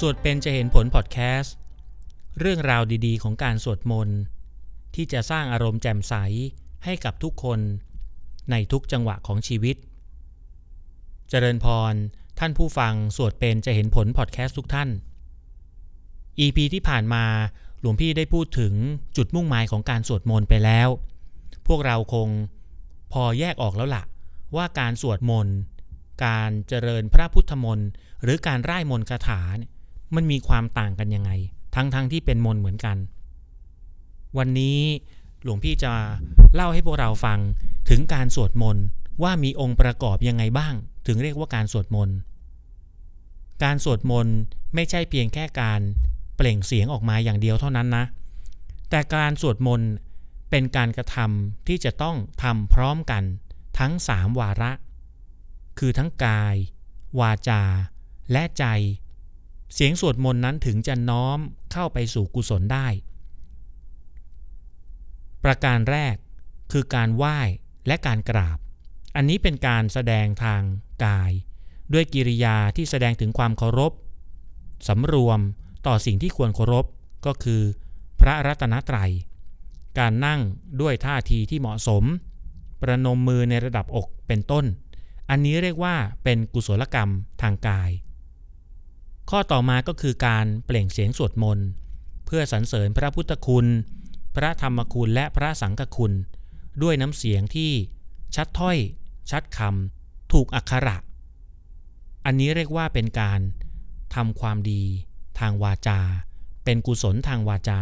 สวดเป็นจะเห็นผลพอดแคสต์ เรื่องราวดีๆ ของการสวดมนต์ ที่จะสร้างอารมณ์แจ่มใสให้กับทุกคนในทุกจังหวะของชีวิต เจริญพร ท่านผู้ฟังสวดเป็นจะเห็นผลพอดแคสต์ทุกท่าน EP ที่ผ่านมาหลวงพี่ได้พูดถึงจุดมุ่งหมายของการสวดมนต์ไปแล้ว พวกเราคงพอแยกออกแล้วละ่ะ ว่าการสวดมนต์การเจริญพระพุทธมนต์หรือการร่ายมนต์คาถาเนี่ย มันมีความต่างกันยังไง ทั้งๆทที่เป็นมนเหมือนกัน วันนี้หลวงพี่จะเล่าให้พวกเราฟังถึงการสวดมนต์ว่ามีองค์ประกอบยังไงบ้าง ถึงเรียกว่าการสวดมนต์การสวดมนต์ไม่ใช่เพียงแค่การเปล่งเสียงออกมาอย่างเดียวเท่านั้นนะ แต่การสวดมนต์เป็นการกระทำที่จะต้องทำพร้อมกันทั้งสามวาระ คือทั้งกาย วาจา และใจ เสียงสวดมนต์นั้นถึงจะน้อมเข้าไปสู่กุศลได้ ประการแรกคือการไหว้และการกราบ อันนี้เป็นการแสดงทางกาย ด้วยกิริยาที่แสดงถึงความเคารพสำรวมต่อสิ่งที่ควรเคารพก็คือ พระรัตนตรัย การนั่งด้วยท่าทีที่เหมาะสม ประนมมือในระดับอกเป็นต้น อันนี้เรียกว่าเป็นกุศลกรรมทางกาย ข้อต่อมาก็คือการเปล่งเสียงสวดมนต์เพื่อสรรเสริญพระพุทธคุณ พระธรรมคุณและพระสังฆคุณ ด้วยน้ำเสียงที่ชัดถ้อย ชัดคำถูกอักขระ อันนี้เรียกว่าเป็นการทำความดี ทางวาจา เป็นกุศลทางวาจา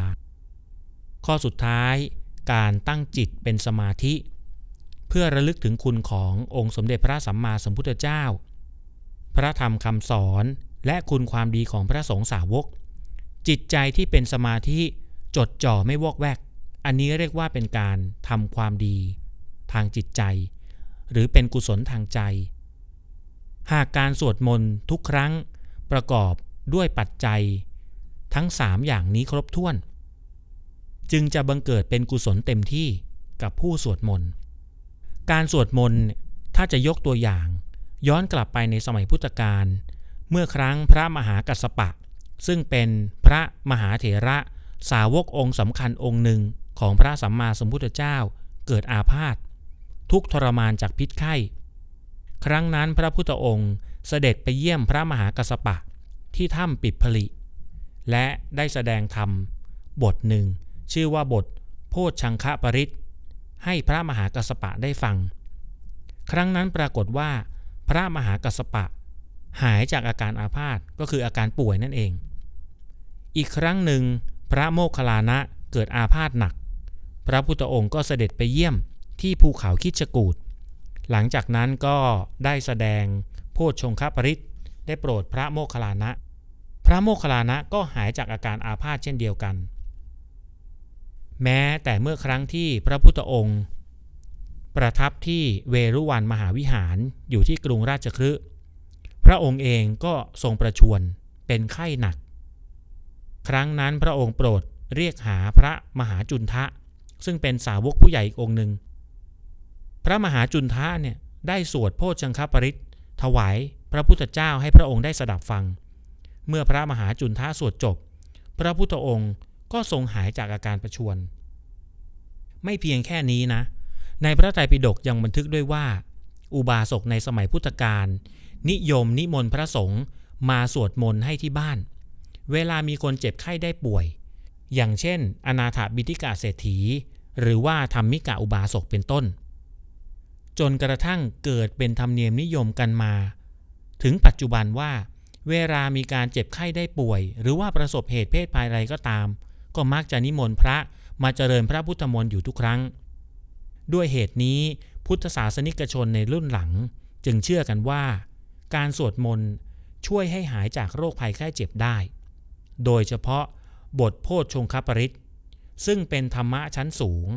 ข้อสุดท้าย การตั้งจิตเป็นสมาธิ เพื่อระลึกถึงคุณขององค์สมเด็จพระสัมมาสัมพุทธเจ้า พระธรรมคำสอน และคุณความดีของพระสงฆ์สาวก จิตใจที่เป็นสมาธิจดจ่อไม่วอกแวก อันนี้เรียกว่าเป็นการทำความดี ทางจิตใจ หรือเป็นกุศลทางใจ หากการสวดมนต์ทุกครั้งประกอบด้วยปัจจัย ทั้งสามอย่างนี้ครบถ้วน จึงจะบังเกิดเป็นกุศลเต็มที่กับผู้สวดมนต์การสวดมนต์ถ้าจะยกตัวอย่าง ย้อนกลับไปในสมัยพุทธกาล เมื่อครั้งพระมหากัสสปะ ซึ่งเป็นพระมหาเถระสาวกองค์สำคัญองค์หนึ่งของพระสัมมาสัมพุทธเจ้าเกิดอาพาธทุกทรมานจากพิษไข้ ครั้งนั้นพระพุทธองค์เสด็จไปเยี่ยมพระมหากัสสปะที่ถ้ำปิดผลิ และได้แสดงธรรม บทหนึ่ง ชื่อว่าบท โพชังคะปริศให้พระมหากัสปะได้ฟัง ครั้งนั้นปรากฏว่า พระมหากัสปะ หายจากอาการอาพาธก็คืออาการป่วยนั่นเอง อีกครั้งหนึ่ง พระโมคคัลลานะเกิดอาพาธหนัก พระพุทธองค์ก็เสด็จไปเยี่ยมที่ภูเขาคิชกูดหลังจากนั้นก็ได้แสดงโพชฌงคปริศได้โปรดพระโมคคัลลานะ พระโมคคัลลานะก็หายจากอาการอาพาธเช่นเดียวกัน แม้แต่เมื่อครั้งที่พระพุทธองค์ ประทับที่เวรุวันมหาวิหารอยู่ที่กรุงราชคฤห์ พระองค์เองก็ทรงประชวรเป็นไข้หนัก ครั้งนั้นพระองค์โปรดเรียกหาพระมหาจุนทะ ซึ่งเป็นสาวกผู้ใหญ่อีกองค์หนึ่ง พระมหาจุนทะเนี่ยได้สวดโพชังคปริศถวายพระพุทธเจ้าให้พระองค์ได้สดับฟัง เมื่อพระมหาจุนท้าสวดจบ พระพุทธองค์ก็ทรงหายจากอาการประชวรไม่เพียงแค่นี้นะ ในพระไตรปิฎกยังบันทึกด้วยว่า อุบาสกในสมัยพุทธกาล นิยมนิมนต์พระสงฆ์มาสวดมนต์ให้ที่บ้าน เวลามีคนเจ็บไข้ได้ป่วย อย่างเช่น อนาถบิติกาเศรษฐี หรือว่าธรรมิกาอุบาสกเป็นต้น จนกระทั่งเกิดเป็นธรรมเนียมนิยมกันมา ถึงปัจจุบันว่า เวลามีการเจ็บไข้ได้ป่วย หรือว่าประสบเหตุเพศภัยอะไรก็ตาม ก็มักจะนิมนต์พระมาเจริญพระพุทธมนต์อยู่ทุกครั้ง ด้วยเหตุนี้พุทธศาสนิกชนในรุ่นหลัง จึงเชื่อกันว่า การสวดมนต์ช่วยให้หายจากโรคภัยไข้เจ็บได้ โดยเฉพาะบทโพชฌงคปริตซึ่งเป็นธรรมะชั้นสูง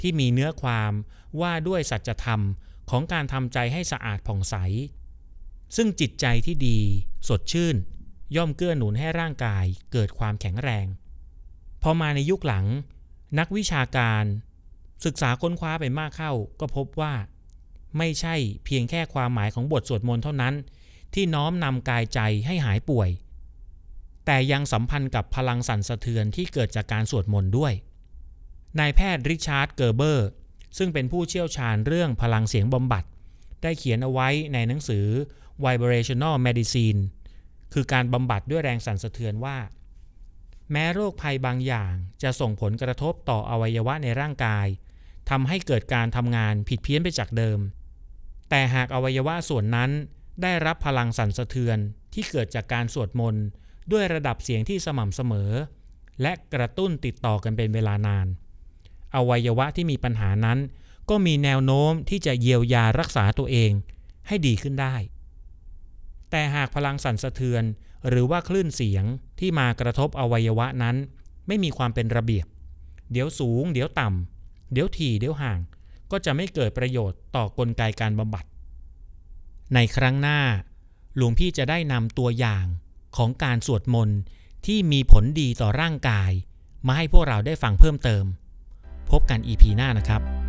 ที่มีเนื้อความว่าด้วยสัจธรรมของการทำใจให้สะอาดผ่องใส ซึ่งจิตใจที่ดี สดชื่น ย่อมเกื้อหนุนให้ร่างกายเกิดความแข็งแรง พอมาในยุคหลัง นักวิชาการ ศึกษาค้นคว้าไปมากเข้าก็พบว่า ไม่ใช่เพียงแค่ความหมายของบทสวดมนต์เท่านั้น ที่น้อมนำกายใจให้หายป่วย แต่ยังสัมพันธ์กับพลังสั่นสะเทือนที่เกิดจากการสวดมนต์ด้วยนายแพทย์ริชาร์ดเกอร์เบอร์ซึ่งเป็นผู้เชี่ยวชาญเรื่องพลังเสียงบำบัด ได้เขียนเอาไว้ในหนังสือ Vibrational Medicine คือการบำบัดด้วยแรงสั่นสะเทือนว่า แม้โรคภัยบางอย่างจะส่งผลกระทบต่ออวัยวะในร่างกายทำให้เกิดการทำงานผิดเพี้ยนไปจากเดิม แต่หากอวัยวะส่วนนั้นได้รับพลังสั่นสะเทือนที่เกิดจากการสวดมนต์ด้วยระดับเสียงที่สม่ำเสมอ และกระตุ้นติดต่อกันเป็นเวลานาน อวัยวะที่มีปัญหานั้น ก็มีแนวโน้มที่จะเยียวยารักษาตัวเองให้ดีขึ้นได้ แต่หากพลังสั่นสะเทือนหรือว่าคลื่นเสียงที่มากระทบอวัยวะนั้น ไม่มีความเป็นระเบียบ เดี๋ยวสูง เดี๋ยวต่ำเดี๋ยวถี่เดี๋ยวห่าง ก็จะไม่เกิดประโยชน์ต่อกลไกการบำบัด ในครั้งหน้า หลวงพี่จะได้นำตัวอย่างของการสวดมนต์ที่มีผลดีต่อร่างกาย มาให้พวกเราได้ฟังเพิ่มเติม พบกัน EP หน้านะครับ